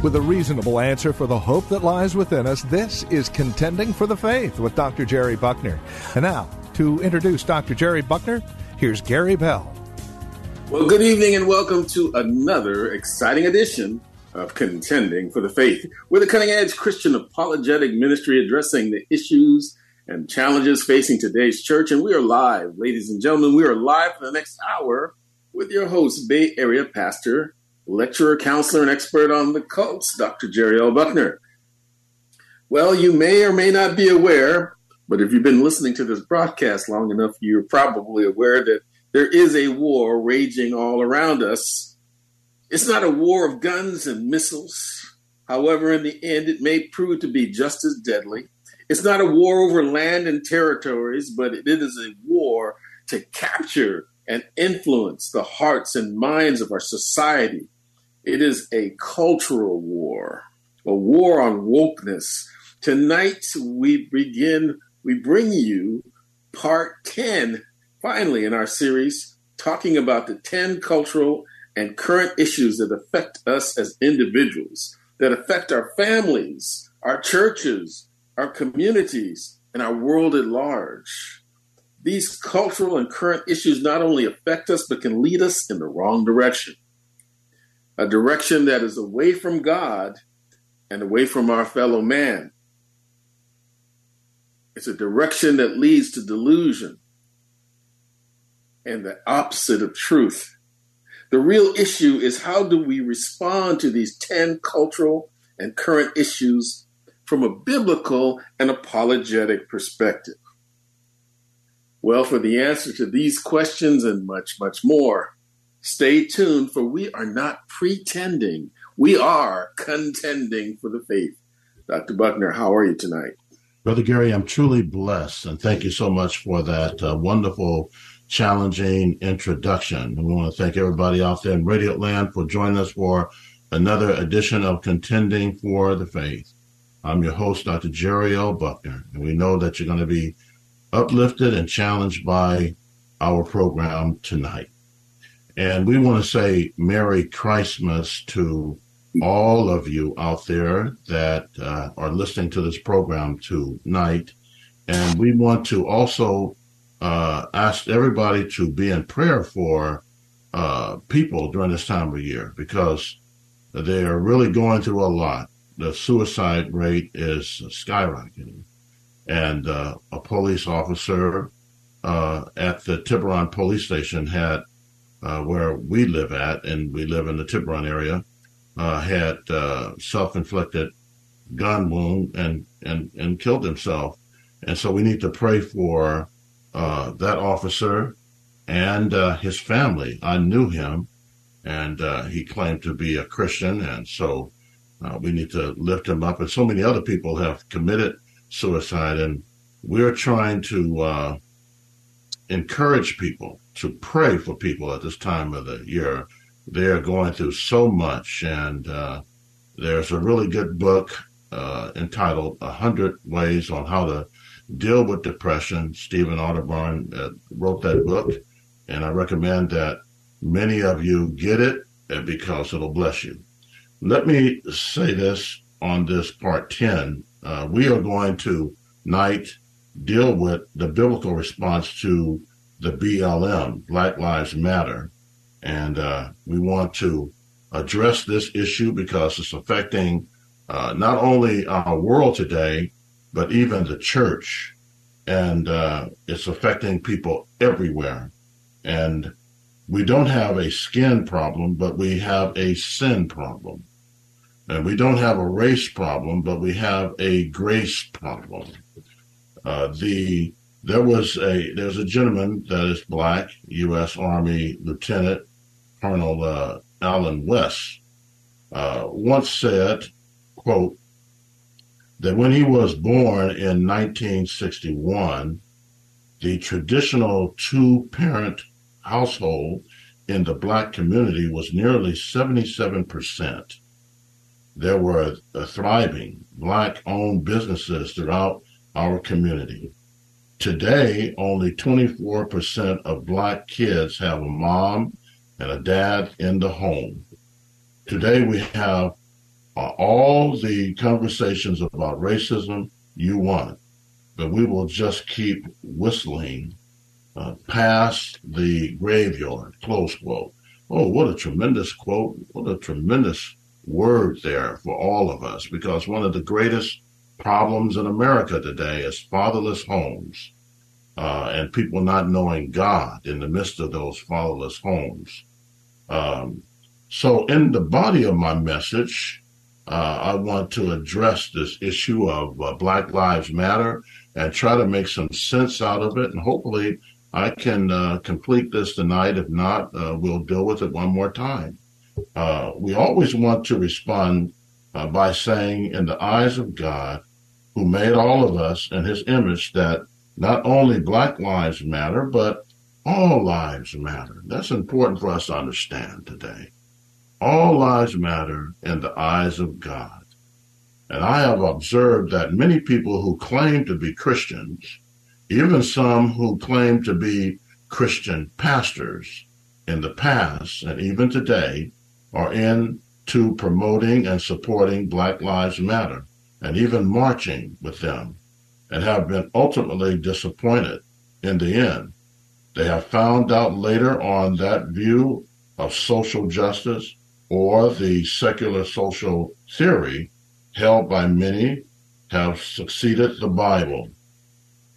With a reasonable answer for the hope that lies within us, this is Contending for the Faith with Dr. Jerry Buckner. And now, to introduce Dr. Jerry Buckner, here's Gary Bell. Well, good evening and welcome to another exciting edition of Contending for the Faith. We're the cutting edge Christian apologetic ministry addressing the issues and challenges facing today's church. And we are live, ladies and gentlemen. We are live for the next hour with your host, Bay Area pastor, lecturer, counselor, and expert on the cults, Dr. Jerry L. Buckner. Well, you may or may not be aware, but if you've been listening to this broadcast long enough, you're probably aware that there is a war raging all around us. It's not a war of guns and missiles. However, in the end, it may prove to be just as deadly. It's not a war over land and territories, but it is a war to capture and influence the hearts and minds of our society. It is a cultural war, a war on wokeness. Tonight, we begin, we bring you part 10 finally in our series talking about the 10 cultural and current issues that affect us as individuals, that affect our families, our churches, our communities, and our world at large. These cultural and current issues not only affect us, but can lead us in the wrong direction. A direction that is away from God and away from our fellow man. It's a direction that leads to delusion, and the opposite of truth. The real issue is how do we respond to these 10 cultural and current issues from a biblical and apologetic perspective? Well, for the answer to these questions and much, much more, stay tuned for we are not pretending. We are contending for the faith. Dr. Buckner, how are you tonight? Brother Gary, I'm truly blessed, and thank you so much for that uh, wonderful challenging introduction. And we want to thank everybody out there in Radio Land for joining us for another edition of Contending for the Faith. I'm your host, Dr. Jerry L. Buckner, and we know that you're going to be uplifted and challenged by our program tonight. And we want to say Merry Christmas to all of you out there that uh, are listening to this program tonight. And we want to also uh, asked everybody to be in prayer for uh, people during this time of year because they are really going through a lot. The suicide rate is skyrocketing. And uh, a police officer uh, at the Tiburon police station had, uh, where we live at, and we live in the Tiburon area, uh, had self-inflicted gun wound and, and, and killed himself. And so we need to pray for uh, that officer and uh, his family. I knew him, and uh, he claimed to be a Christian, and so uh, we need to lift him up. And so many other people have committed suicide, and we're trying to uh, encourage people to pray for people at this time of the year. They're going through so much, and there's a really good book entitled "A Hundred Ways on How to." deal with depression. Stephen Arterburn uh, wrote that book, and I recommend that many of you get it uh, because it'll bless you. Let me say this on this part 10. Uh, we are going to night deal with the biblical response to the BLM, Black Lives Matter. And uh, we want to address this issue because it's affecting uh, not only our world today, but even the church. And uh, it's affecting people everywhere. And we don't have a skin problem, but we have a sin problem. And we don't have a race problem, but we have a grace problem. Uh, the there was a there's a gentleman that is black, U.S. Army lieutenant, Colonel uh, West, uh, once said, quote, that when he was born in 1961, the traditional two parent household in the black community was nearly 77%. There were thriving black owned businesses throughout our community. Today, only 24% of black kids have a mom and a dad in the home. Today, we have uh, all the conversations about racism you want, but we will just keep whistling uh, past the graveyard, close quote. Oh, what a tremendous quote. What a tremendous word there for all of us, because one of the greatest problems in America today is fatherless homes uh, and people not knowing God in the midst of those fatherless homes. Um, so, in the body of my message, uh, I want to address this issue of uh, Black Lives Matter and try to make some sense out of it. And hopefully, I can uh, complete this tonight. If not, uh, we'll deal with it one more time. Uh, we always want to respond uh, by saying, in the eyes of God, who made all of us in his image, that not only Black Lives Matter, but all lives matter. That's important for us to understand today. All lives matter in the eyes of God. And I have observed that many people who claim to be Christians, even some who claim to be Christian pastors in the past and even today, are into promoting and supporting Black Lives Matter and even marching with them and have been ultimately disappointed in the end. They have found out later on that view of social justice or the secular social theory held by many have succeeded the Bible.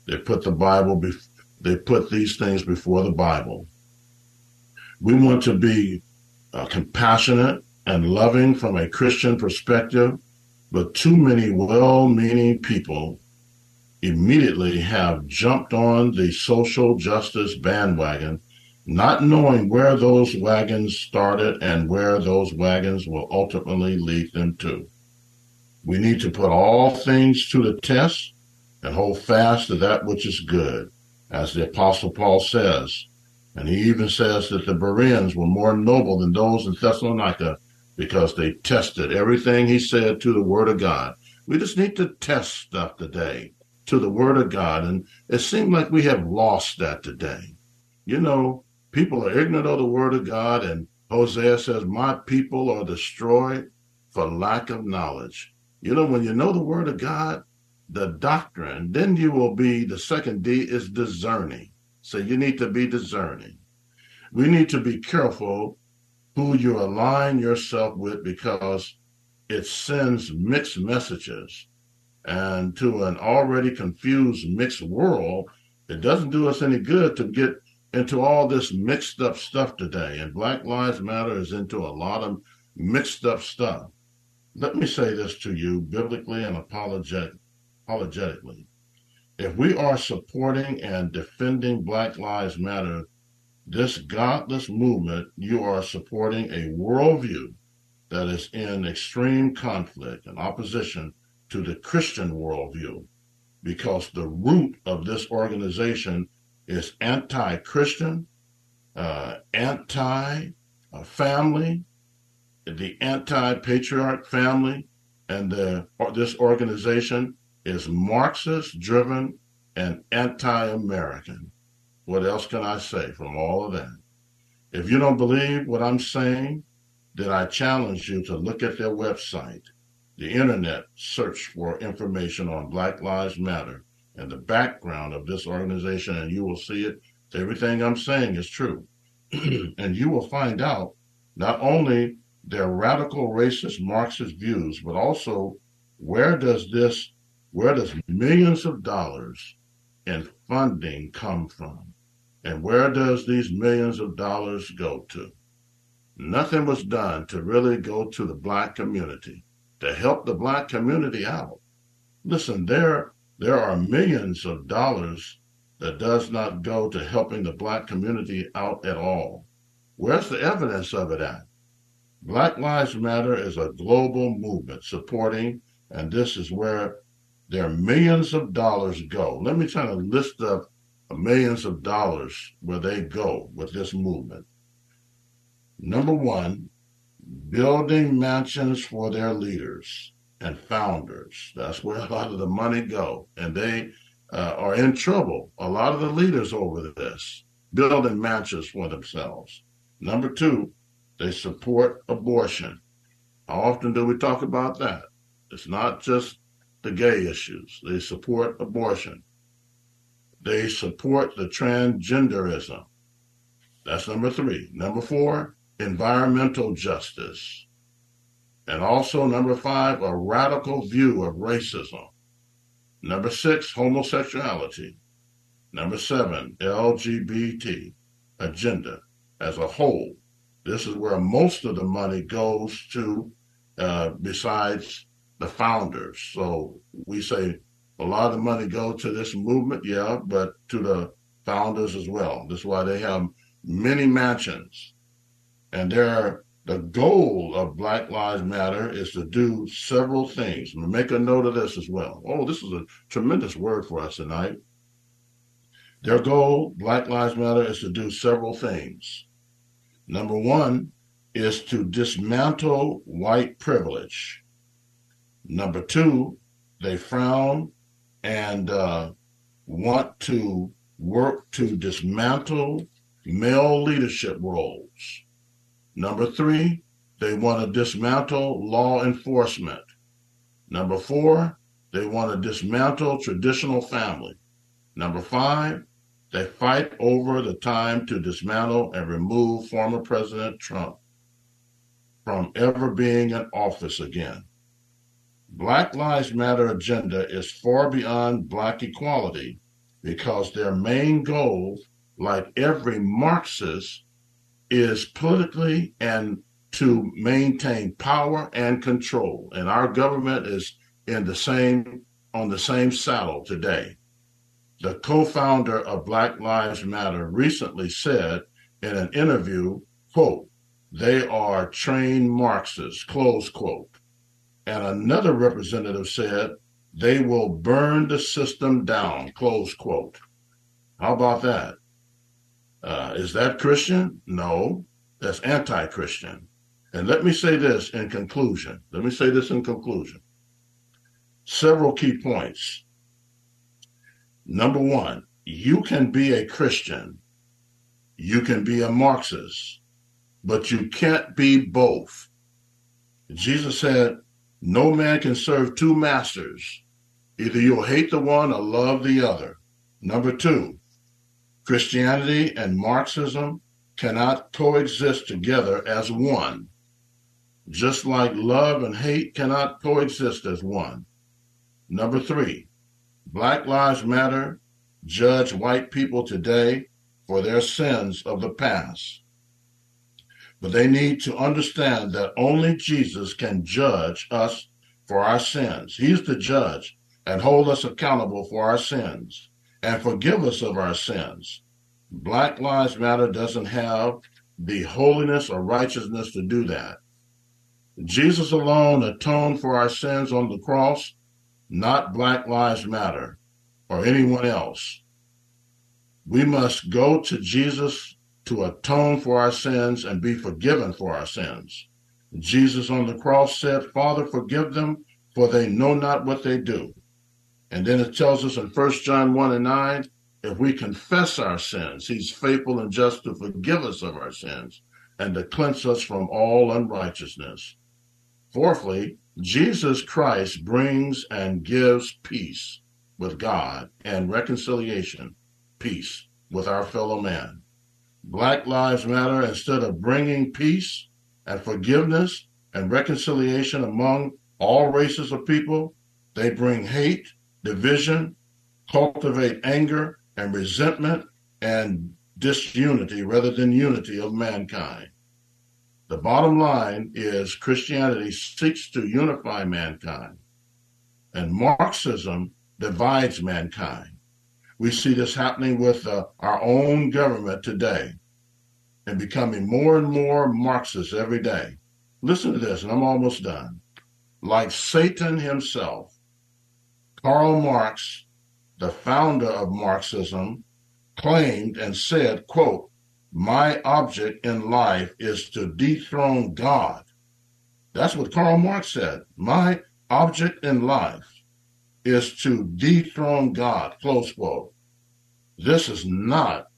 They put the Bible, bef- they put these things before the Bible. We want to be uh, compassionate and loving from a Christian perspective, but too many well meaning people immediately have jumped on the social justice bandwagon, not knowing where those wagons started and where those wagons will ultimately lead them to. We need to put all things to the test and hold fast to that which is good, as the Apostle Paul says. And he even says that the Bereans were more noble than those in Thessalonica because they tested everything he said to the Word of God. We just need to test stuff today to the Word of God. And it seems like we have lost that today. You know, people are ignorant of the Word of God, and Hosea says, My people are destroyed for lack of knowledge. You know, when you know the Word of God, the doctrine, then you will be, the second D is discerning. So you need to be discerning. We need to be careful who you align yourself with because it sends mixed messages. And to an already confused, mixed world, it doesn't do us any good to get into all this mixed up stuff today. And Black Lives Matter is into a lot of mixed up stuff. Let me say this to you biblically and apologetic, apologetically. If we are supporting and defending Black Lives Matter, this godless movement, you are supporting a worldview that is in extreme conflict and opposition to the Christian worldview because the root of this organization is anti Christian, uh, anti family, the anti patriarch family, and the, this organization is Marxist driven and anti American. What else can I say from all of that? If you don't believe what I'm saying, then I challenge you to look at their website the internet search for information on Black Lives Matter and the background of this organization, and you will see it. Everything I'm saying is true. and you will find out not only their radical racist Marxist views, but also where does this, where does millions of dollars in funding come from? And where does these millions of dollars go to? Nothing was done to really go to the black community to help the black community out. Listen, there there are millions of dollars that does not go to helping the black community out at all. Where's the evidence of it at? Black Lives Matter is a global movement supporting, and this is where their millions of dollars go. Let me try to list up millions of dollars where they go with this movement. Number one, building mansions for their leaders and founders. That's where a lot of the money go, and they uh, are in trouble. A lot of the leaders over this building mansions for themselves. Number two, they support abortion. How often do we talk about that? It's not just the gay issues. They support abortion. They support the transgenderism. That's number three. Number four, environmental justice. And also, number five, a radical view of racism. Number six, homosexuality. Number seven, LGBT agenda as a whole. This is where most of the money goes to, uh, besides the founders. So we say a lot of money go to this movement, yeah, but to the founders as well. That's why they have many mansions. And they're, the goal of Black Lives Matter is to do several things. Make a note of this as well. Oh, this is a tremendous word for us tonight. Their goal, Black Lives Matter, is to do several things. Number one is to dismantle white privilege. Number two, they frown and uh, want to work to dismantle male leadership roles. Number three, they want to dismantle law enforcement. Number four, they want to dismantle traditional family. Number five, they fight over the time to dismantle and remove former President Trump from ever being in office again. Black Lives Matter agenda is far beyond black equality because their main goal, like every Marxist, is politically and to maintain power and control. And our government is in the same on the same saddle today. The co-founder of Black Lives Matter recently said in an interview, quote, they are trained Marxists, close quote. And another representative said, they will burn the system down, close quote. How about that? Uh, is that Christian? No, that's anti Christian. And let me say this in conclusion. Let me say this in conclusion. Several key points. Number one, you can be a Christian, you can be a Marxist, but you can't be both. Jesus said, no man can serve two masters. Either you'll hate the one or love the other. Number two, Christianity and Marxism cannot coexist together as one, just like love and hate cannot coexist as one. Number three, Black Lives Matter judge white people today for their sins of the past. But they need to understand that only Jesus can judge us for our sins. He's the judge and hold us accountable for our sins and forgive us of our sins. Black Lives Matter doesn't have the holiness or righteousness to do that. Jesus alone atoned for our sins on the cross, not Black Lives Matter or anyone else. We must go to Jesus to atone for our sins and be forgiven for our sins. Jesus on the cross said, Father, forgive them, for they know not what they do. And then it tells us in 1 John 1 and 9, if we confess our sins, he's faithful and just to forgive us of our sins and to cleanse us from all unrighteousness. Fourthly, Jesus Christ brings and gives peace with God and reconciliation, peace with our fellow man. Black Lives Matter, instead of bringing peace and forgiveness and reconciliation among all races of people, they bring hate, division, cultivate anger and resentment and disunity rather than unity of mankind. The bottom line is Christianity seeks to unify mankind, and Marxism divides mankind. We see this happening with uh, our own government today. and becoming more and more Marxist every day. Listen to this, and I'm almost done. Like Satan himself, Karl Marx, the founder of Marxism, claimed and said, quote, my object in life is to dethrone God. That's what Karl Marx said. My object in life is to dethrone God, close quote. This is not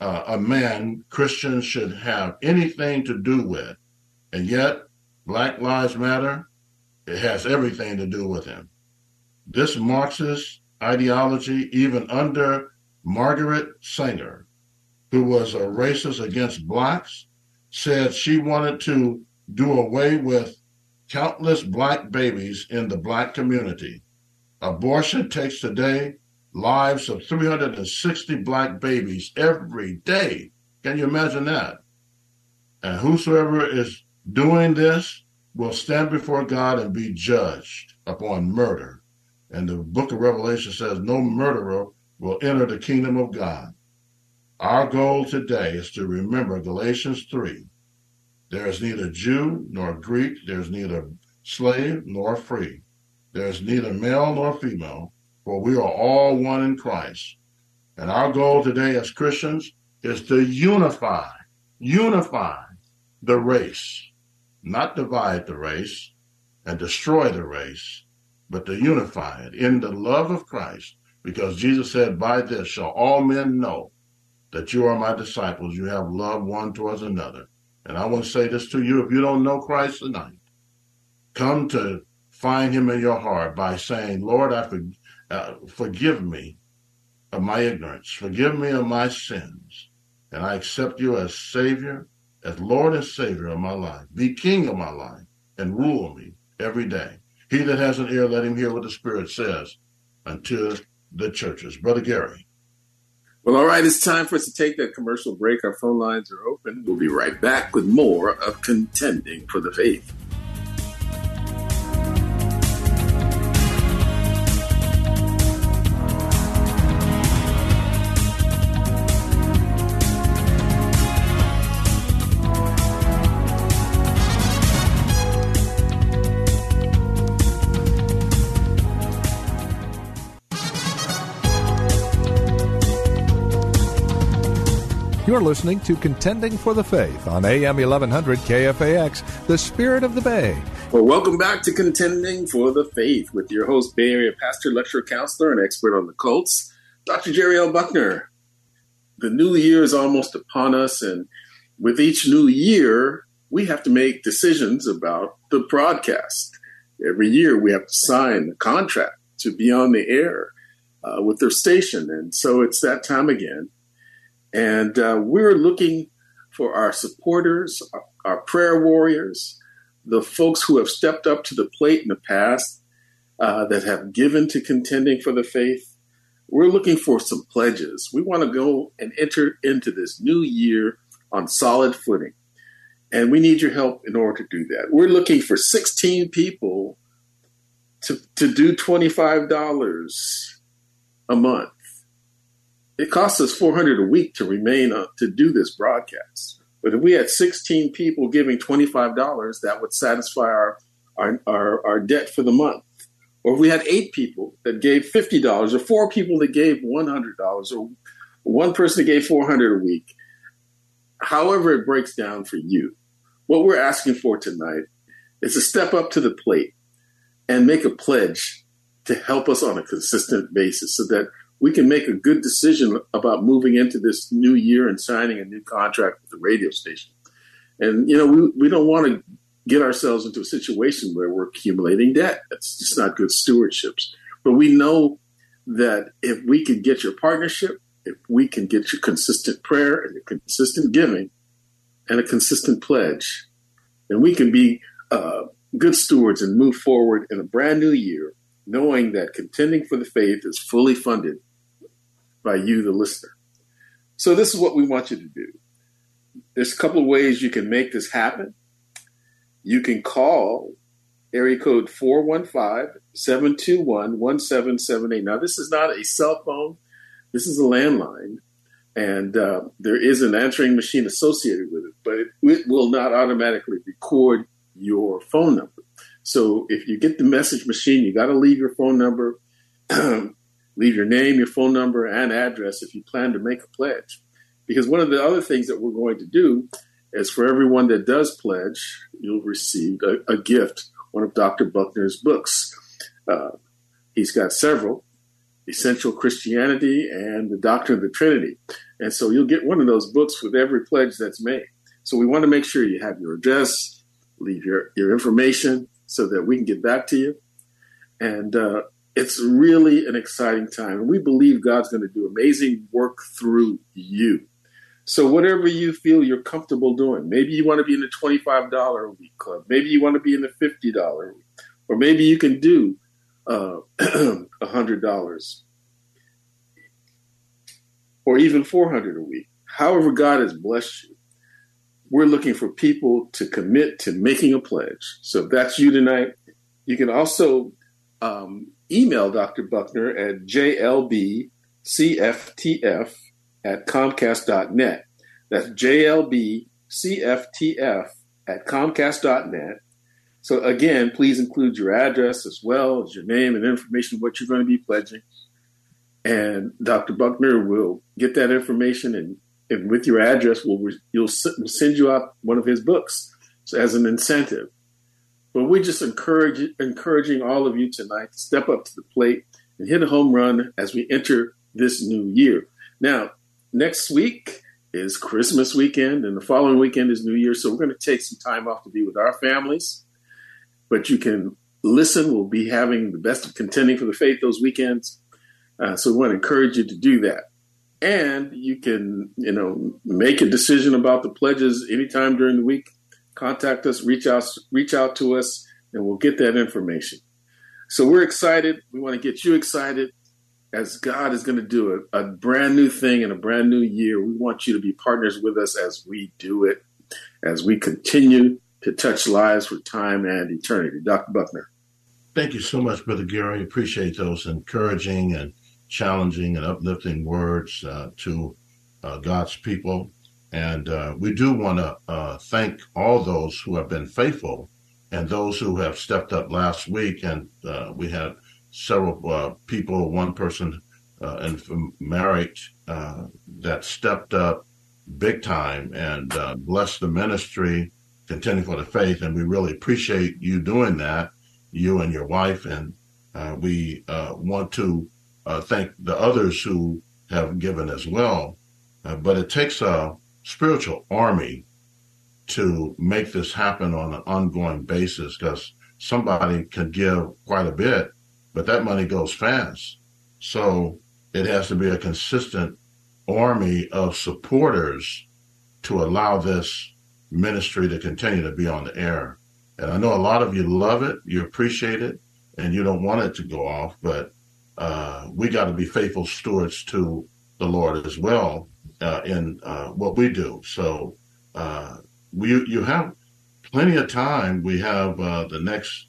uh, a man Christians should have anything to do with. And yet, Black Lives Matter, it has everything to do with him. This Marxist ideology, even under Margaret Sanger, who was a racist against blacks, said she wanted to do away with countless black babies in the black community. Abortion takes today lives of 360 black babies every day. Can you imagine that? And whosoever is doing this will stand before God and be judged upon murder. And the book of Revelation says, No murderer will enter the kingdom of God. Our goal today is to remember Galatians 3. There is neither Jew nor Greek, there is neither slave nor free, there is neither male nor female, for we are all one in Christ. And our goal today as Christians is to unify, unify the race, not divide the race and destroy the race, but to unify it in the love of Christ, because Jesus said, By this shall all men know that you are my disciples. You have love one towards another. And I want to say this to you if you don't know Christ tonight, come to find him in your heart by saying, Lord, I for, uh, forgive me of my ignorance, forgive me of my sins, and I accept you as Savior, as Lord and Savior of my life. Be King of my life and rule me every day. He that has an ear, let him hear what the Spirit says unto the churches. Brother Gary. Well, all right, it's time for us to take that commercial break. Our phone lines are open. We'll be right back with more of Contending for the Faith. You're listening to Contending for the Faith on AM 1100 KFAX, the spirit of the Bay. Well, welcome back to Contending for the Faith with your host, Bay Area pastor, lecturer, counselor, and expert on the cults, Dr. Jerry L. Buckner. The new year is almost upon us, and with each new year, we have to make decisions about the broadcast. Every year, we have to sign a contract to be on the air uh, with their station, and so it's that time again and uh, we're looking for our supporters, our, our, prayer warriors, the folks who have stepped up to the plate in the past uh, that have given to contending for the faith. We're looking for some pledges. We want to go and enter into this new year on solid footing. And we need your help in order to do that. We're looking for 16 people to, to do $25 a month it costs us 400 a week to remain uh, to do this broadcast. But if we had 16 people giving $25, that would satisfy our, our, our, our debt for the month. Or if we had eight people that gave $50 or four people that gave $100 or one person that gave 400 a week, however it breaks down for you, what we're asking for tonight is to step up to the plate and make a pledge to help us on a consistent basis so that we can make a good decision about moving into this new year and signing a new contract with the radio station. And, you know, we, we don't want to get ourselves into a situation where we're accumulating debt. That's just not good stewardships. But we know that if we can get your partnership, if we can get your consistent prayer and your consistent giving and a consistent pledge, then we can be uh, good stewards and move forward in a brand new year, knowing that contending for the faith is fully funded by you, the listener. So this is what we want you to do. There's a couple of ways you can make this happen. You can call area code 415-721-1778. Now, this is not a cell phone. This is a landline. and uh, there is an answering machine associated with it, but it, it will not automatically record your phone number. So if you get the message machine, you got to leave your phone number, leave your name, your phone number, and address if you plan to make a pledge. Because one of the other things that we're going to do is for everyone that does pledge, you'll receive a, a gift, one of Dr. Buckner's books. Uh, he's got several Essential Christianity and the Doctrine of the Trinity. And so you'll get one of those books with every pledge that's made. So we want to make sure you have your address, leave your, your information so that we can get back to you. And uh, it's really an exciting time. And we believe God's going to do amazing work through you. So whatever you feel you're comfortable doing, maybe you want to be in the $25 a week club, maybe you want to be in the $50 a week, or maybe you can do uh, $100 or even 400 a week. However, God has blessed you. We're looking for people to commit to making a pledge. So if that's you tonight, you can also um, email Dr. Buckner at jlbcftf at comcast.net. That's jlbcftf at comcast.net. So again, please include your address as well as your name and information what you're going to be pledging. And Dr. Buckner will get that information and, and with your address, we'll, you'll, we'll send you out one of his books so as an incentive. But we're just encourage encouraging all of you tonight to step up to the plate and hit a home run as we enter this new year. Now, next week is Christmas weekend, and the following weekend is New Year. So we're going to take some time off to be with our families but you can listen. We'll be having the best of contending for the faith those weekends. Uh, so we want to encourage you to do that. And you can, you know, make a decision about the pledges anytime during the week. Contact us, reach out, reach out to us, and we'll get that information. So we're excited. We want to get you excited as God is going to do a, a brand new thing in a brand new year. We want you to be partners with us as we do it, as we continue to touch lives for time and eternity. Dr. Buckner. Thank you so much, Brother Gary. Appreciate those encouraging and challenging and uplifting words uh, to uh, God's people. And uh, we do want to uh, thank all those who have been faithful and those who have stepped up last week. And uh, we had several uh, people, one person and married that stepped up big time and blessed the ministry contending for the faith, and we really appreciate you doing that, you and your wife. And uh, we uh, want to uh, thank the others who have given as well. Uh, but it takes a spiritual army to make this happen on an ongoing basis because somebody can give quite a bit, but that money goes fast. So it has to be a consistent army of supporters to allow this ministry to continue to be on the air. And I know a lot of you love it, you appreciate it, and you don't want it to go off, but uh, we got to be faithful stewards to the Lord as well uh, in uh, what we do. So uh, we, you have plenty of time. We have uh, the next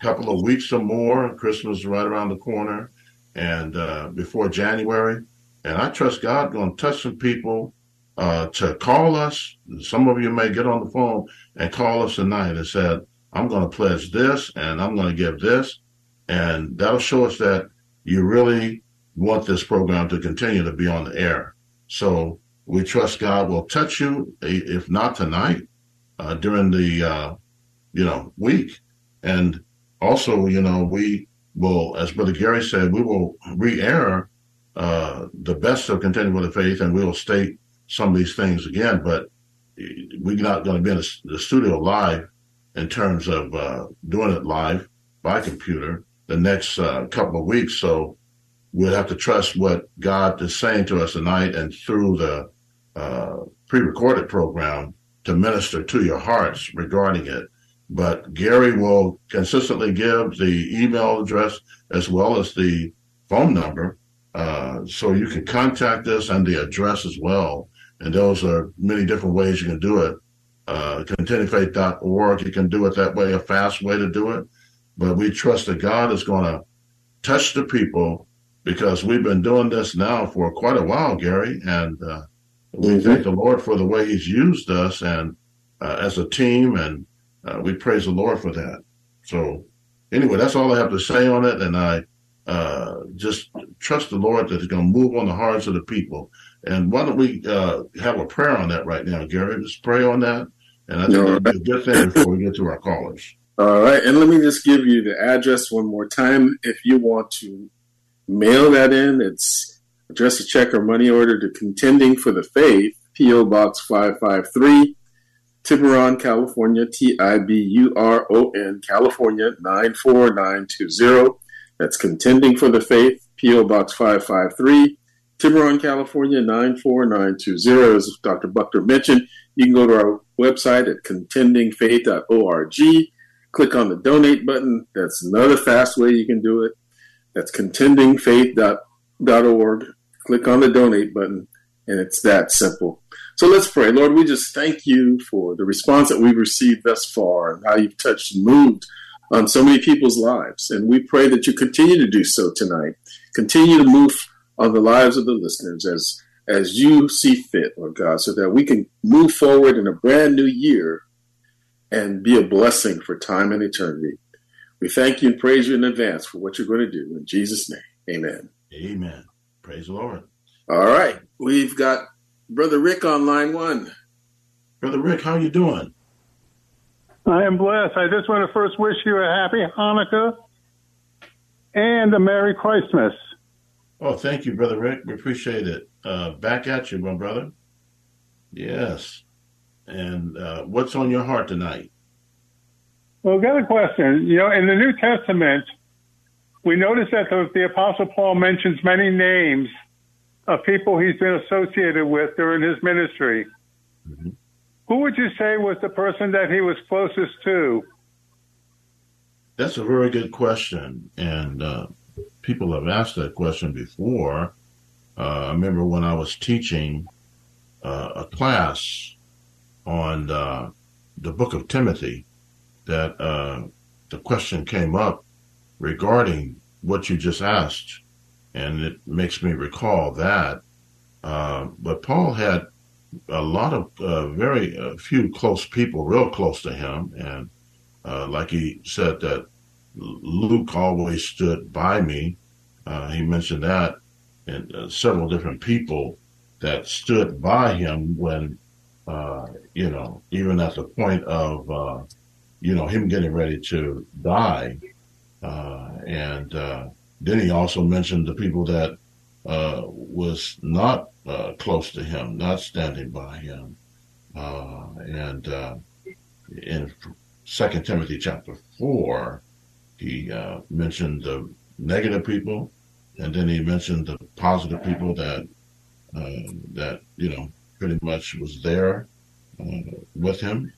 couple of weeks or more. Christmas is right around the corner, and uh, before January. And I trust God going to touch some people uh, to call us. Some of you may get on the phone and call us tonight and said, I'm going to pledge this and I'm going to give this. And that'll show us that you really want this program to continue to be on the air. So we trust God will touch you, if not tonight, uh, during the, uh, you know, week. And also, you know, we will, as Brother Gary said, we will re-air uh, the best of Contending with the Faith, and we will state some of these things again, but we're not going to be in the studio live in terms of uh, doing it live by computer the next uh, couple of weeks. So we'll have to trust what God is saying to us tonight and through the uh, pre-recorded program to minister to your hearts regarding it. But Gary will consistently give the email address as well as the phone number. Uh, so you can contact us and the address as well and those are many different ways you can do it. Uh, contendingfaith.org, you can do it that way, a fast way to do it. But we trust that God is going to touch the people because we've been doing this now for quite a while, Gary, and uh, we mm-hmm. thank the Lord for the way He's used us and uh, as a team, and uh, we praise the Lord for that. So, anyway, that's all I have to say on it, and I uh, just trust the Lord that He's going to move on the hearts of the people. And why don't we uh, have a prayer on that right now, Gary? Just pray on that, and I think it'll be a good thing before we get to our callers. All right, and let me just give you the address one more time if you want to mail that in. It's address a check or money order to Contending for the Faith, P.O. Box 553, Tiburon, California, T I B U R O N, California 94920. That's Contending for the Faith, P.O. Box 553, Tiburon, California 94920. As Dr. Buckner mentioned, you can go to our website at contendingfaith.org. Click on the donate button. That's another fast way you can do it. That's contendingfaith.org. Click on the donate button, and it's that simple. So let's pray. Lord, we just thank you for the response that we've received thus far and how you've touched and moved on so many people's lives. And we pray that you continue to do so tonight. Continue to move on the lives of the listeners as as you see fit, Lord God, so that we can move forward in a brand new year and be a blessing for time and eternity. We thank you and praise you in advance for what you're going to do. In Jesus' name, amen. Amen. Praise the Lord. All right. We've got Brother Rick on line one. Brother Rick, how are you doing? I am blessed. I just want to first wish you a happy Hanukkah and a Merry Christmas. Oh, thank you, Brother Rick. We appreciate it. Uh, back at you, my brother. Yes. And uh, what's on your heart tonight? Well, got a question. You know, in the New Testament, we notice that the, the Apostle Paul mentions many names of people he's been associated with during his ministry. Mm-hmm. Who would you say was the person that he was closest to? That's a very good question. And uh, people have asked that question before. Uh, I remember when I was teaching uh, a class on uh, the book of Timothy, that uh, the question came up regarding what you just asked, and it makes me recall that. Uh, but Paul had a lot of uh, very uh, few close people, real close to him, and uh, like he said that Luke always stood by me. Uh, he mentioned that, and several different people that stood by him when, you know, even at the point of you know, him getting ready to die. Uh, and uh, then he also mentioned the people that uh, was not uh, close to him, not standing by him. Uh, and uh, in Second Timothy chapter four, he mentioned the negative people, and then he mentioned the positive people that that you know pretty much was there with him.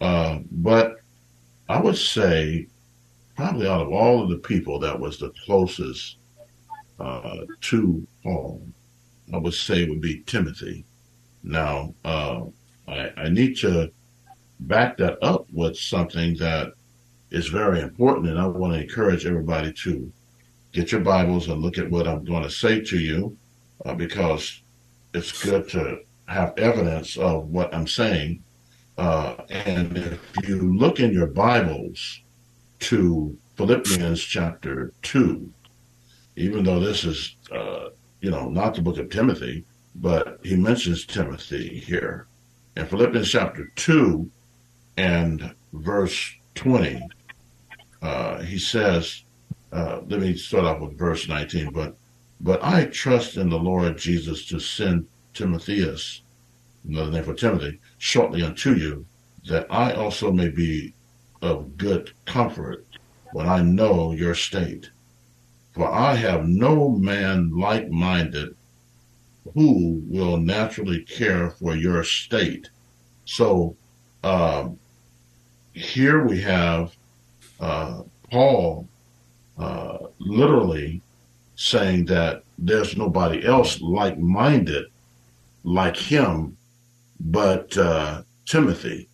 but I would say probably out of all of the people that was the closest uh, to Paul, I would say would be Timothy. Now, uh, I, I, need to back that up with something that is very important, and I want to encourage everybody to get your Bibles and look at what I'm going to say to you, uh, because it's good to have evidence of what I'm saying uh, and if you look in your Bibles to Philippians chapter 2, even though this is, uh, you know, not the book of Timothy, but he mentions Timothy here. In Philippians chapter 2 and verse 20, uh, he says, uh, let me start off with verse 19, but but I trust in the Lord Jesus to send Timotheus, another name for Timothy, shortly unto you, that I also may be of good comfort when I know your state. For I have no man like minded who will naturally care for your state. So um, here we have uh, Paul uh, literally saying that there's nobody else like minded like him but uh, Timothy.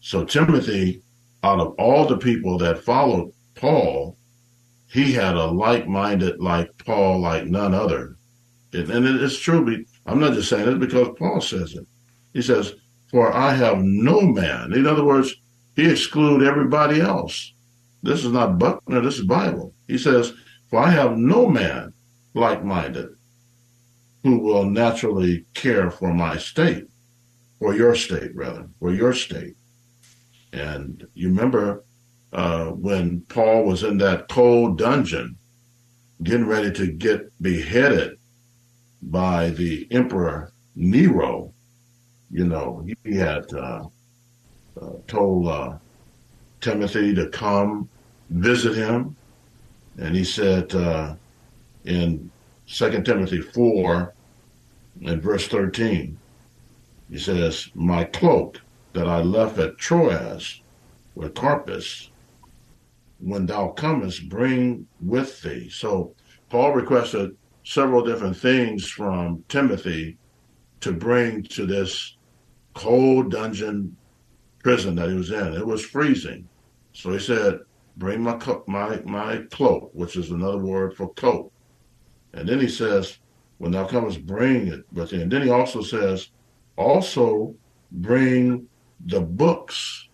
So Timothy, out of all the people that followed Paul, he had a like-minded like Paul, like none other. And, and it's true. I'm not just saying it because Paul says it. He says, "For I have no man." In other words, he exclude everybody else. This is not Buckner. This is Bible. He says, "For I have no man like-minded who will naturally care for my state, for your state rather, for your state." And you remember uh, when Paul was in that cold dungeon, getting ready to get beheaded by the Emperor Nero. You know, he had uh, uh, told uh, Timothy to come visit him, and he said uh, in Second Timothy four, in verse thirteen, he says, "My cloak that I left at Troas with Carpus." when thou comest, bring with thee. So Paul requested several different things from Timothy to bring to this cold dungeon prison that he was in. It was freezing. So he said, bring my, my, my cloak, which is another word for coat. And then he says, when thou comest, bring it with thee. And then he also says, also bring the books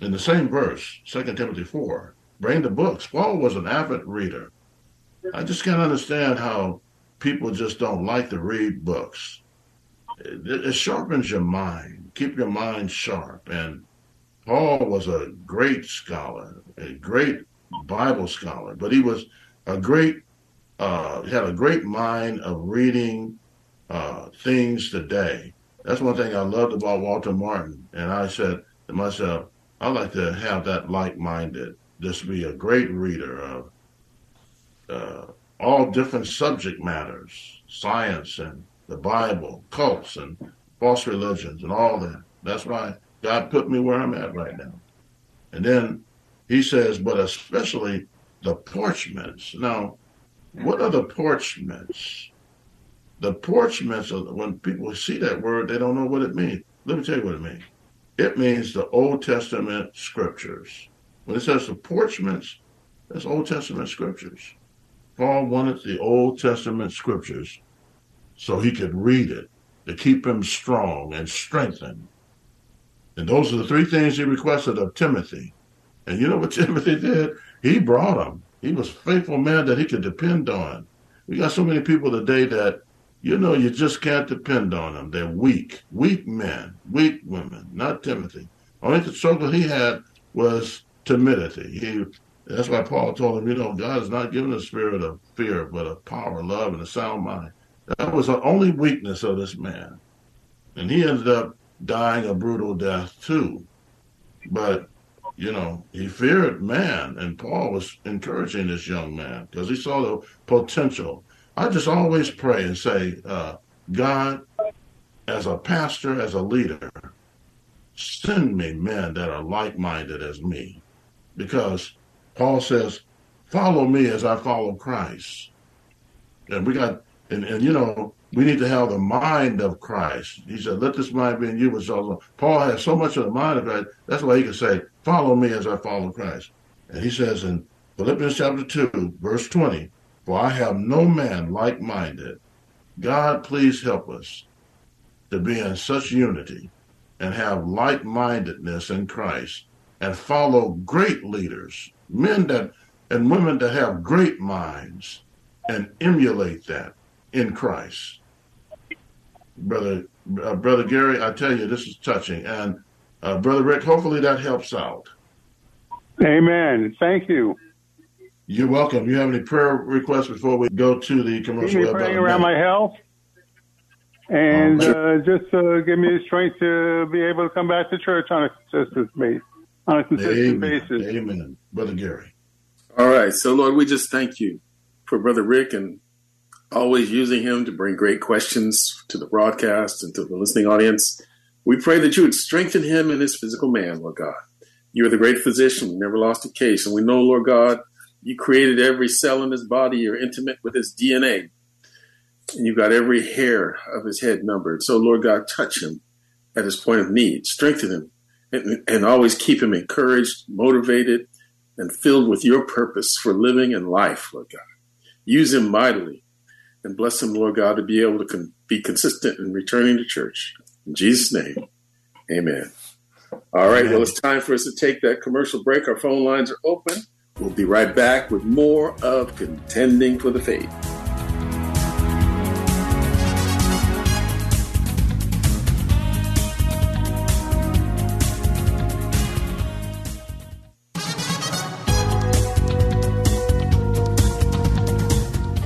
in the same verse, 2 Timothy 4, bring the books. Paul was an avid reader. I just can't understand how people just don't like to read books. It, it sharpens your mind, keep your mind sharp. And Paul was a great scholar, a great Bible scholar, but he was a great, uh, had a great mind of reading uh, things today. That's one thing I loved about Walter Martin. And I said to myself, I'd like to have that like-minded just be a great reader of uh, all different subject matters, science and the Bible, cults and false religions and all that. That's why God put me where I'm at right now. And then he says, but especially the parchments. Now, what are the parchments? The are, when people see that word, they don't know what it means. Let me tell you what it means. It means the Old Testament scriptures. When it says the parchments, that's Old Testament scriptures. Paul wanted the Old Testament scriptures so he could read it to keep him strong and strengthened. And those are the three things he requested of Timothy. And you know what Timothy did? He brought them. He was faithful man that he could depend on. We got so many people today that, you know, you just can't depend on them. They're weak, weak men, weak women, not Timothy. Only the struggle he had was timidity. He that's why Paul told him, you know, God has not given a spirit of fear, but of power, love, and a sound mind. That was the only weakness of this man. And he ended up dying a brutal death too. But, you know, he feared man. And Paul was encouraging this young man because he saw the potential. I just always pray and say, uh, God, as a pastor, as a leader, send me men that are like minded as me because Paul says, follow me as I follow Christ. And we got, and, and you know, we need to have the mind of Christ. He said, let this mind be in you, which also, Paul has so much of the mind of Christ. That's why he can say, follow me as I follow Christ. And he says in Philippians chapter 2, verse 20, for I have no man like minded. God, please help us to be in such unity and have like mindedness in Christ and follow great leaders, men that and women that have great minds, and emulate that in Christ. Brother, uh, brother Gary, I tell you, this is touching, and uh, brother Rick, hopefully that helps out. Amen. Thank you. You're welcome. You have any prayer requests before we go to the commercial? Keep me praying around my health, and uh, just uh, give me the strength to be able to come back to church on a consistent basis on a consistent Amen. basis. Amen. Brother Gary. All right. So, Lord, we just thank you for Brother Rick and always using him to bring great questions to the broadcast and to the listening audience. We pray that you would strengthen him in his physical man, Lord God. You are the great physician. We never lost a case. And we know, Lord God, you created every cell in his body. You're intimate with his DNA. And you've got every hair of his head numbered. So, Lord God, touch him at his point of need. Strengthen him and, and always keep him encouraged, motivated, and filled with your purpose for living and life, Lord God. Use him mightily and bless him, Lord God, to be able to con- be consistent in returning to church. In Jesus' name, amen. All right, well, it's time for us to take that commercial break. Our phone lines are open. We'll be right back with more of Contending for the Faith.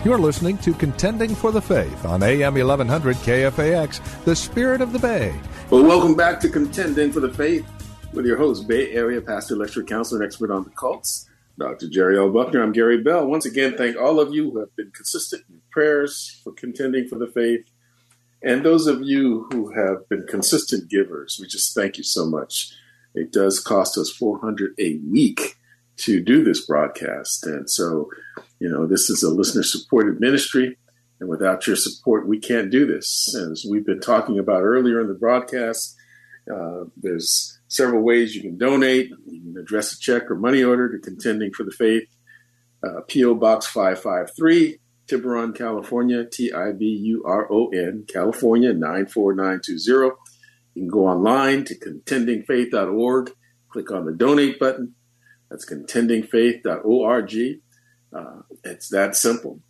You're listening to Contending for the Faith on AM 1100 KFAX, the spirit of the Bay. Well, welcome back to Contending for the Faith with your host, Bay Area pastor, lecturer, counselor, and expert on the cults, Dr. Jerry L. Buckner. I'm Gary Bell. Once again, thank all of you who have been consistent in prayers for contending for the faith. And those of you who have been consistent givers, we just thank you so much. It does cost us 400 a week to do this broadcast. And so you know, this is a listener supported ministry, and without your support, we can't do this. As we've been talking about earlier in the broadcast, uh, there's several ways you can donate. You can address a check or money order to Contending for the Faith, uh, P.O. Box 553, Tiburon, California, T I B U R O N, California 94920. You can go online to contendingfaith.org, click on the donate button. That's contendingfaith.org. Uh, it's that simple.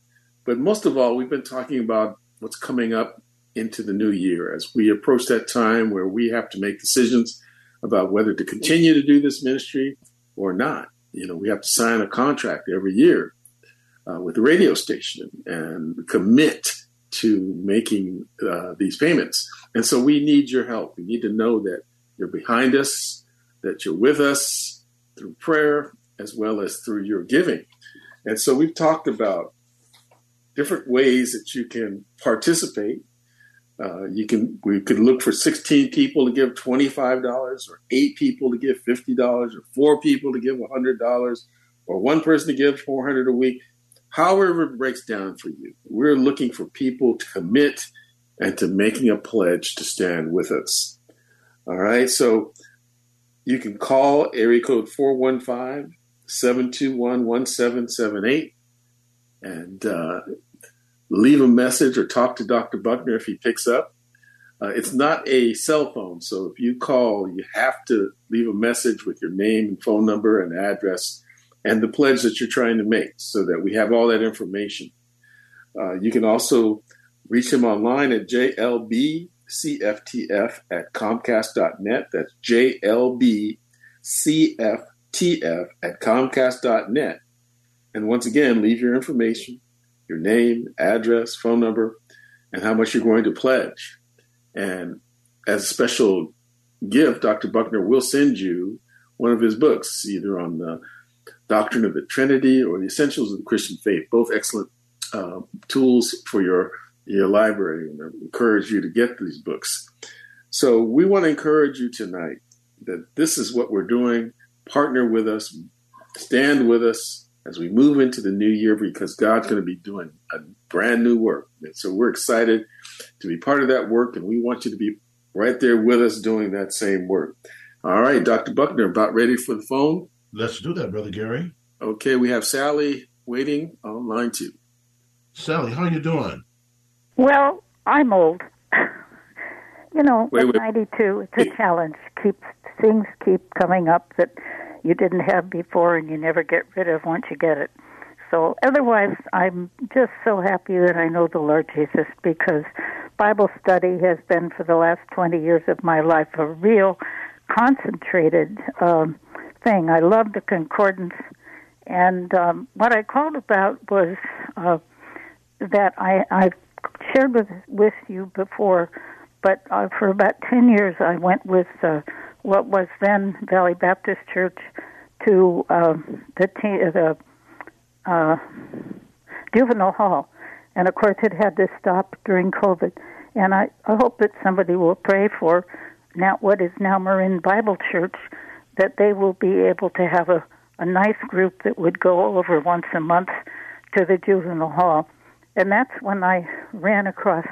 But most of all, we've been talking about what's coming up into the new year as we approach that time where we have to make decisions about whether to continue to do this ministry or not. You know, we have to sign a contract every year uh, with the radio station and commit to making uh, these payments. And so we need your help. We need to know that you're behind us, that you're with us through prayer as well as through your giving. And so we've talked about different ways that you can participate. Uh, you can we could look for 16 people to give $25 or eight people to give $50 or four people to give $100 or one person to give 400 a week. However it breaks down for you we're looking for people to commit and to making a pledge to stand with us. All right so you can call area code 415 721 1778 and uh, leave a message or talk to Dr. Buckner if he picks up. Uh, it's not a cell phone, so if you call, you have to leave a message with your name and phone number and address and the pledge that you're trying to make so that we have all that information. Uh, you can also reach him online at jlbcftf at comcast.net. That's jlbcftf at comcast.net. And once again, leave your information, your name, address, phone number, and how much you're going to pledge. And as a special gift, Dr. Buckner will send you one of his books, either on the doctrine of the Trinity or the essentials of the Christian faith, both excellent uh, tools for your your library. And I encourage you to get these books. So we want to encourage you tonight that this is what we're doing partner with us, stand with us as we move into the new year because God's going to be doing a brand new work. And so we're excited to be part of that work, and we want you to be right there with us doing that same work. All right, Dr. Buckner, about ready for the phone? Let's do that, Brother Gary. Okay, we have Sally waiting on line two. Sally, how are you doing? Well, I'm old. you know, wait, wait. 92, it's a challenge. Keeps things keep coming up that you didn't have before and you never get rid of once you get it. So otherwise, I'm just so happy that I know the Lord Jesus because Bible study has been for the last 20 years of my life a real concentrated um, thing. I love the concordance, and um, what I called about was uh, that I I shared with with you before, but uh, for about 10 years I went with. Uh, what was then Valley Baptist Church to uh, the t- the uh, juvenile hall, and of course it had to stop during COVID. And I, I hope that somebody will pray for now what is now Marin Bible Church that they will be able to have a, a nice group that would go over once a month to the juvenile hall. And that's when I ran across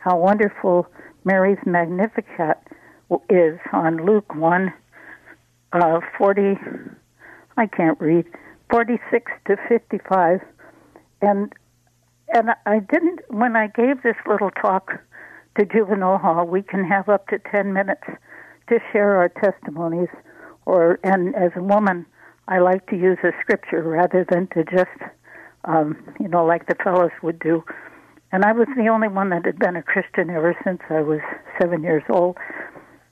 how wonderful Mary's Magnificat is on Luke 1 uh, 40, I can't read, 46 to 55. And and I didn't when I gave this little talk to juvenile hall, we can have up to 10 minutes to share our testimonies or and as a woman, I like to use a scripture rather than to just um, you know like the fellows would do. And I was the only one that had been a Christian ever since I was 7 years old.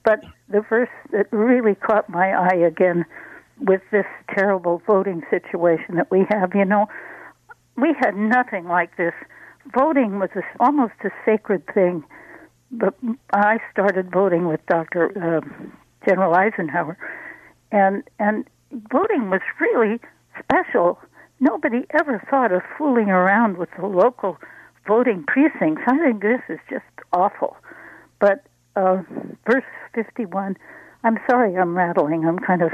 But the verse that really caught my eye again with this terrible voting situation that we have, you know, we had nothing like this. Voting was a, almost a sacred thing. But I started voting with Dr. Uh, General Eisenhower, and and voting was really special. Nobody ever thought of fooling around with the local voting precincts. I think this is just awful. But uh, verse 51. I'm sorry, I'm rattling. I'm kind of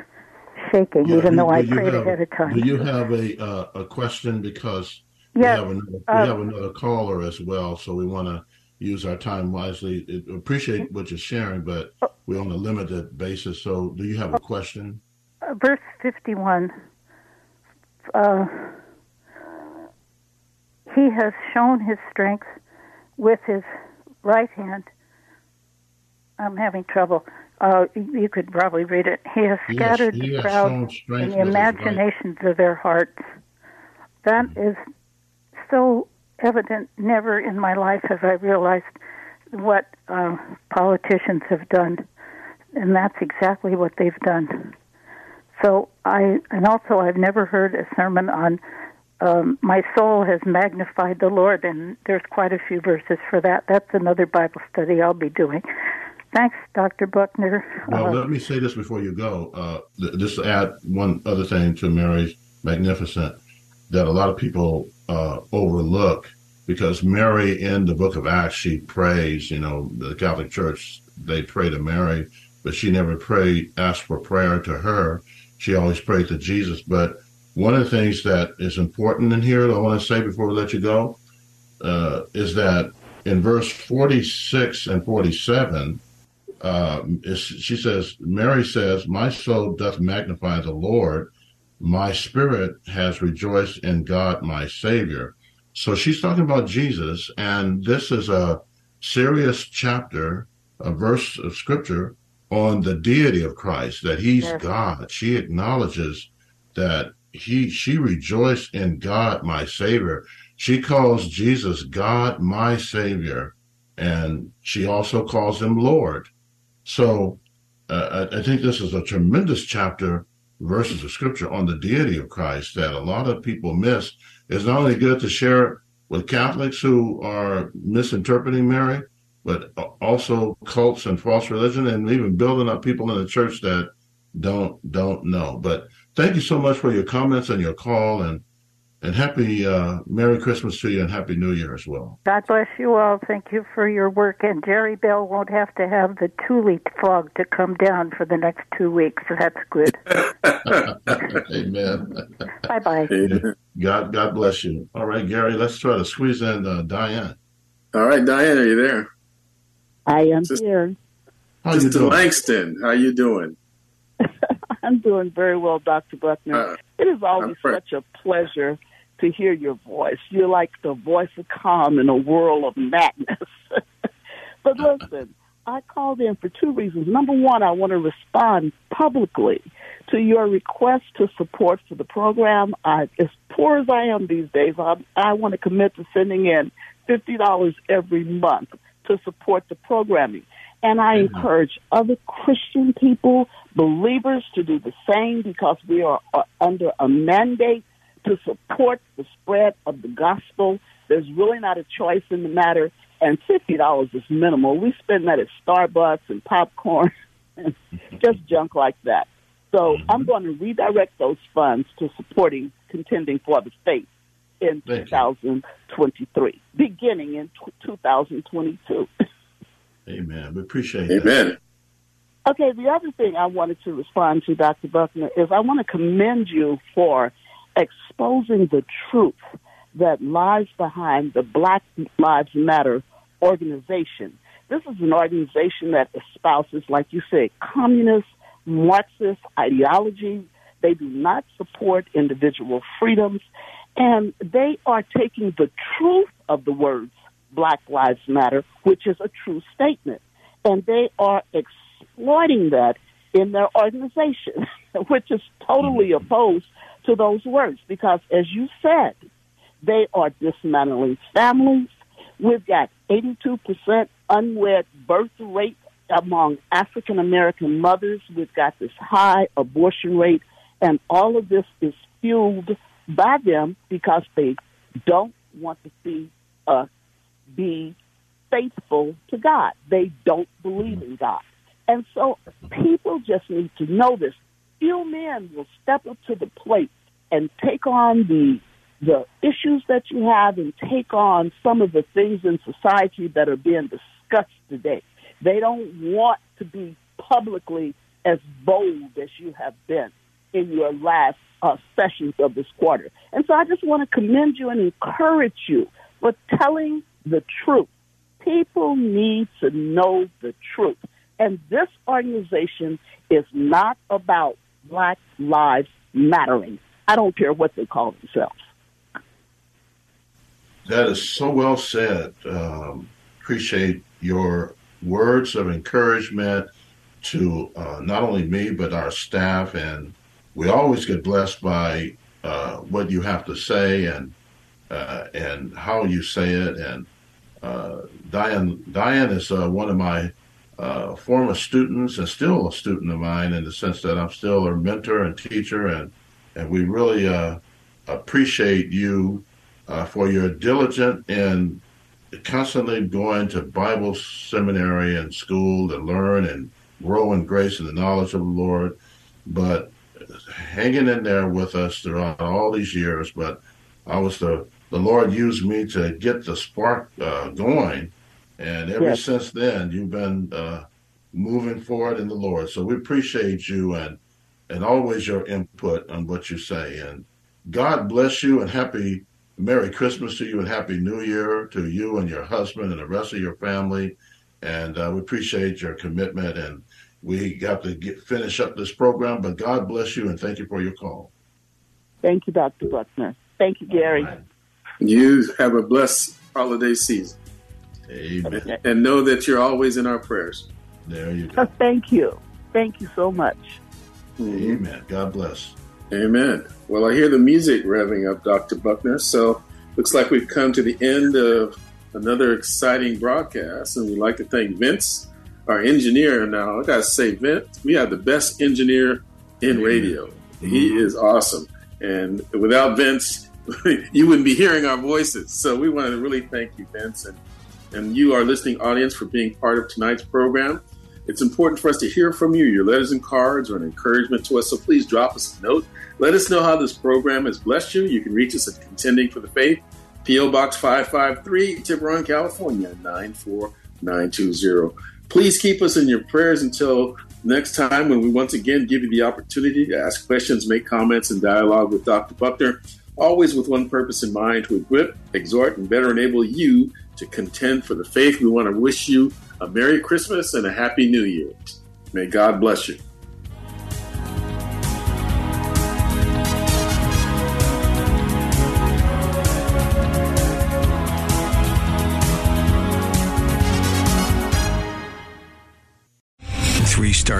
shaking, yeah, even do, though I prayed have, ahead of time. Do you have a uh, a question because yes, we have another, uh, we have another caller as well, so we want to use our time wisely. It, appreciate what you're sharing, but oh. we're on a limited basis. So, do you have a question? Uh, verse 51. Uh, he has shown his strength with his right hand I'm having trouble. Uh, you could probably read it. He has scattered yes, he the proud in the imaginations of their hearts. That is so evident. Never in my life have I realized what uh, politicians have done, and that's exactly what they've done. So I, and also I've never heard a sermon on um, my soul has magnified the Lord, and there's quite a few verses for that. That's another Bible study I'll be doing. Thanks, Dr. Buckner. Well, uh, let me say this before you go. Uh, th- just add one other thing to Mary's Magnificat that a lot of people uh, overlook because Mary in the book of Acts, she prays, you know, the Catholic Church, they pray to Mary, but she never prayed, asked for prayer to her. She always prayed to Jesus. But one of the things that is important in here, that I want to say before we let you go, uh, is that in verse 46 and 47, uh, she says, Mary says, My soul doth magnify the Lord. My spirit has rejoiced in God, my Savior. So she's talking about Jesus, and this is a serious chapter, a verse of scripture on the deity of Christ, that he's yes. God. She acknowledges that he she rejoiced in God, my Savior. She calls Jesus God, my Savior, and she also calls him Lord. So uh, I, I think this is a tremendous chapter, verses of scripture on the deity of Christ that a lot of people miss. It's not only good to share it with Catholics who are misinterpreting Mary, but also cults and false religion, and even building up people in the church that don't don't know. But thank you so much for your comments and your call, and and happy uh, Merry Christmas to you and Happy New Year as well. God bless you all. Thank you for your work. And Jerry Bell won't have to have the tule fog to come down for the next two weeks. So that's good. Amen. bye bye. God, God bless you. All right, Gary, let's try to squeeze in uh, Diane. All right, Diane, are you there? I am Sister, here. How Sister you doing? Langston, how you doing? I'm doing very well, Dr. Buckner. Uh, it is always such a pleasure to hear your voice. You're like the voice of calm in a world of madness. but listen, I called in for two reasons. Number one, I want to respond publicly to your request to support for the program. I, as poor as I am these days, I, I want to commit to sending in $50 every month to support the programming. And I mm-hmm. encourage other Christian people, believers, to do the same because we are under a mandate to support the spread of the gospel. There's really not a choice in the matter, and fifty dollars is minimal. We spend that at Starbucks and popcorn and just junk like that. So mm-hmm. I'm going to redirect those funds to supporting contending for the faith in Thank 2023, you. beginning in t- 2022. Amen. We appreciate it. Amen. Okay, the other thing I wanted to respond to, Dr. Buckner, is I want to commend you for exposing the truth that lies behind the Black Lives Matter organization. This is an organization that espouses, like you say, communist, Marxist ideology. They do not support individual freedoms. And they are taking the truth of the words Black Lives Matter, which is a true statement. And they are exploiting that in their organization, which is totally mm-hmm. opposed to those words. Because as you said, they are dismantling families. We've got 82% unwed birth rate among African American mothers. We've got this high abortion rate. And all of this is fueled by them because they don't want to see us be faithful to God. They don't believe in God. And so people just need to know this. Few men will step up to the plate and take on the the issues that you have and take on some of the things in society that are being discussed today. They don't want to be publicly as bold as you have been in your last uh, sessions of this quarter. And so I just want to commend you and encourage you for telling the truth. People need to know the truth. And this organization is not about Black Lives Mattering. I don't care what they call themselves. That is so well said. Um, appreciate your words of encouragement to uh, not only me, but our staff. And we always get blessed by uh, what you have to say and uh, and how you say it. And uh, Diane, Diane is uh, one of my uh, former students and still a student of mine in the sense that I'm still her mentor and teacher, and and we really uh, appreciate you uh, for your diligent and constantly going to Bible seminary and school to learn and grow in grace and the knowledge of the Lord, but hanging in there with us throughout all these years. But I was the the Lord used me to get the spark uh, going and ever yes. since then, you've been uh, moving forward in the Lord. So we appreciate you and and always your input on what you say. And God bless you and happy Merry Christmas to you and Happy New Year to you and your husband and the rest of your family. And uh, we appreciate your commitment. And we got to get, finish up this program. But God bless you and thank you for your call. Thank you, Dr. Buckner. Thank you, Gary. Right. You have a blessed holiday season. Amen. And know that you're always in our prayers. There you go. Oh, thank you. Thank you so much. Amen. God bless. Amen. Well, I hear the music revving up, Dr. Buckner. So looks like we've come to the end of another exciting broadcast. And we'd like to thank Vince, our engineer. Now, I got to say, Vince, we have the best engineer in Amen. radio. Mm-hmm. He is awesome. And without Vince, you wouldn't be hearing our voices. So we want to really thank you, Vince. And and you, our listening audience, for being part of tonight's program. It's important for us to hear from you. Your letters and cards are an encouragement to us, so please drop us a note. Let us know how this program has blessed you. You can reach us at Contending for the Faith, P.O. Box 553, Tiburon, California, 94920. Please keep us in your prayers until next time when we once again give you the opportunity to ask questions, make comments, and dialogue with Dr. Buckner, always with one purpose in mind to equip, exhort, and better enable you to contend for the faith. We want to wish you a Merry Christmas and a Happy New Year. May God bless you.